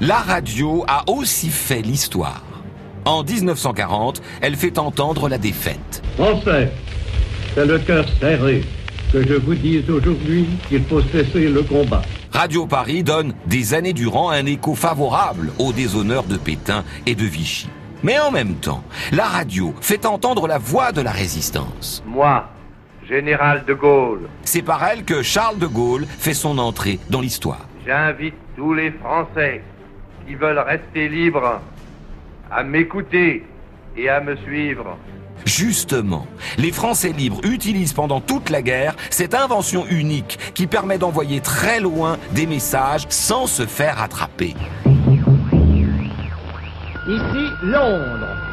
la radio a aussi fait l'histoire. En 1940, elle fait entendre la défaite. Français, c'est le cœur serré que je vous dise aujourd'hui qu'il faut cesser le combat. Radio Paris donne des années durant un écho favorable aux déshonneurs de Pétain et de Vichy. Mais en même temps, la radio fait entendre la voix de la résistance. Moi, général de Gaulle. C'est par elle que Charles de Gaulle fait son entrée dans l'histoire. J'invite tous les Français qui veulent rester libres à m'écouter et à me suivre. Justement, les Français libres utilisent pendant toute la guerre cette invention unique qui permet d'envoyer très loin des messages sans se faire attraper. Ici Londres.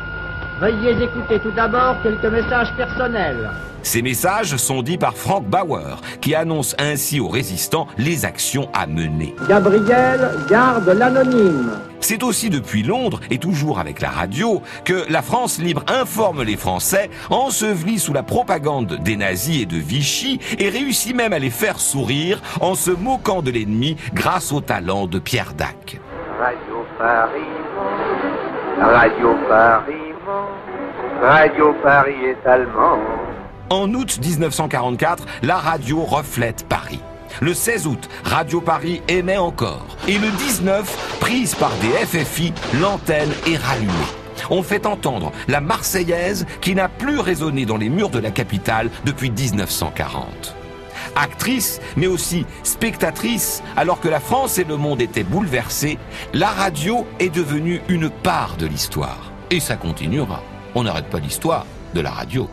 Veuillez écouter tout d'abord quelques messages personnels. Ces messages sont dits par Frank Bauer, qui annonce ainsi aux résistants les actions à mener. Gabriel garde l'anonyme. C'est aussi depuis Londres, et toujours avec la radio, que la France libre informe les Français, ensevelis sous la propagande des nazis et de Vichy, et réussit même à les faire sourire en se moquant de l'ennemi grâce au talent de Pierre Dac. Radio Paris, Radio Paris, Radio Paris est allemand. En août 1944, la radio reflète Paris. Le 16 août, Radio Paris émet encore. Et le 19, prise par des FFI, l'antenne est rallumée. On fait entendre la Marseillaise qui n'a plus résonné dans les murs de la capitale depuis 1940. Actrice, mais aussi spectatrice, alors que la France et le monde étaient bouleversés, la radio est devenue une part de l'histoire. Et ça continuera. On n'arrête pas l'histoire de la radio.